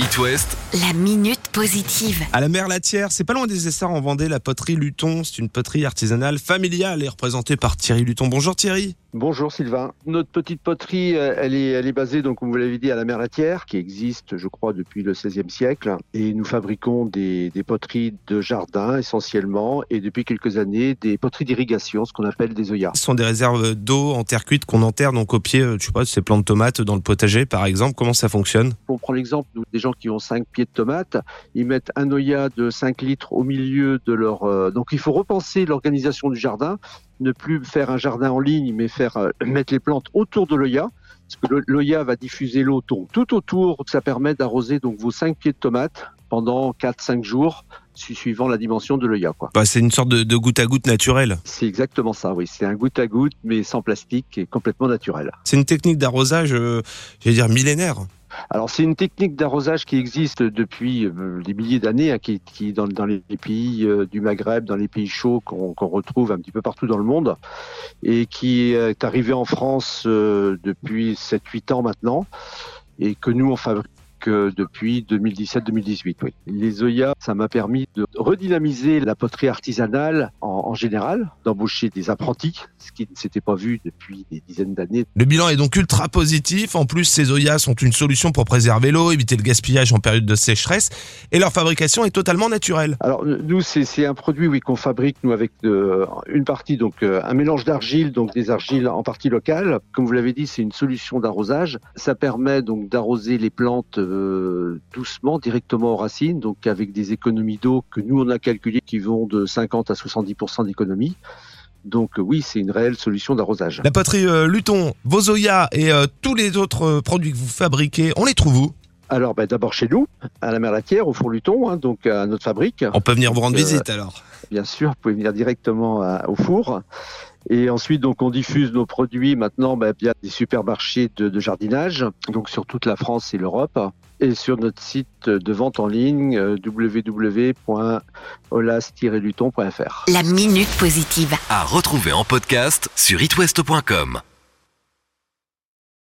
It West, La minute positive. À la mer Latière, c'est pas loin des Essarts en Vendée, la poterie Luton. C'est une poterie artisanale familiale et représentée par Thierry Luton. Bonjour Thierry. Bonjour Sylvain. Notre petite poterie, euh, elle est, elle est basée, donc, comme vous l'avez dit, à la mer Latière, qui existe, je crois, depuis le XVIe siècle. Et nous fabriquons des, des poteries de jardin essentiellement, et depuis quelques années, des poteries d'irrigation, ce qu'on appelle des œillats. Ce sont des réserves d'eau en terre cuite qu'on enterre donc au pied, euh, je sais pas, de ces plants de tomates dans le potager par exemple. Comment ça fonctionne? On prend l'exemple nous, des gens qui ont 5 pieds de tomates, ils mettent un œillat de 5 litres au milieu de leur... euh, Donc il faut repenser l'organisation du jardin, ne plus faire un jardin en ligne, mais faire euh, mettre les plantes autour de l'œillat. Parce que l'œillat va diffuser l'eau tout autour. Ça permet d'arroser donc vos 5 pieds de tomates pendant 4-5 jours, suivant la dimension de l'œillat. Bah, C'est une sorte de, de goutte à goutte naturelle. C'est exactement ça, oui. C'est un goutte à goutte, mais sans plastique et complètement naturel. C'est une technique d'arrosage, euh, j'allais dire millénaire. Alors c'est une technique d'arrosage qui existe depuis euh, des milliers d'années, hein, qui, qui dans, dans les pays euh, du Maghreb, dans les pays chauds qu'on retrouve un petit peu partout dans le monde, et qui est arrivée en France euh, depuis 7-8 ans maintenant, et que nous on fabrique depuis 2017-2018. Oui. Les œillats, ça m'a permis de redynamiser la poterie artisanale en, en général, d'embaucher des apprentis, ce qui ne s'était pas vu depuis des dizaines d'années. Le bilan est donc ultra positif. En plus, ces œillats sont une solution pour préserver l'eau, éviter le gaspillage en période de sécheresse. Et leur fabrication est totalement naturelle. Alors nous c'est un produit oui qu'on fabrique nous avec une partie donc euh, un mélange d'argile donc des argiles en partie locales comme vous l'avez dit c'est une solution d'arrosage ça permet donc d'arroser les plantes euh, doucement directement aux racines donc avec des économies d'eau que nous on a calculées qui vont de 50 à 70% d'économie donc euh, oui c'est une réelle solution d'arrosage. La poterie euh, Luton, vos œillats et euh, tous les autres euh, produits que vous fabriquez, on les trouve où? Alors ben, d'abord chez nous à la mer Latière au Four Luton hein, donc à notre fabrique. On peut venir vous rendre Euh, visite alors. bien sûr, vous pouvez venir directement à- au four. Et ensuite, donc, on diffuse nos produits maintenant bah, via des supermarchés de, de jardinage, donc sur toute la France et l'Europe, et sur notre site de vente en ligne euh, www.olas-luton.fr. La minute positive. à retrouver en podcast sur itwest.com.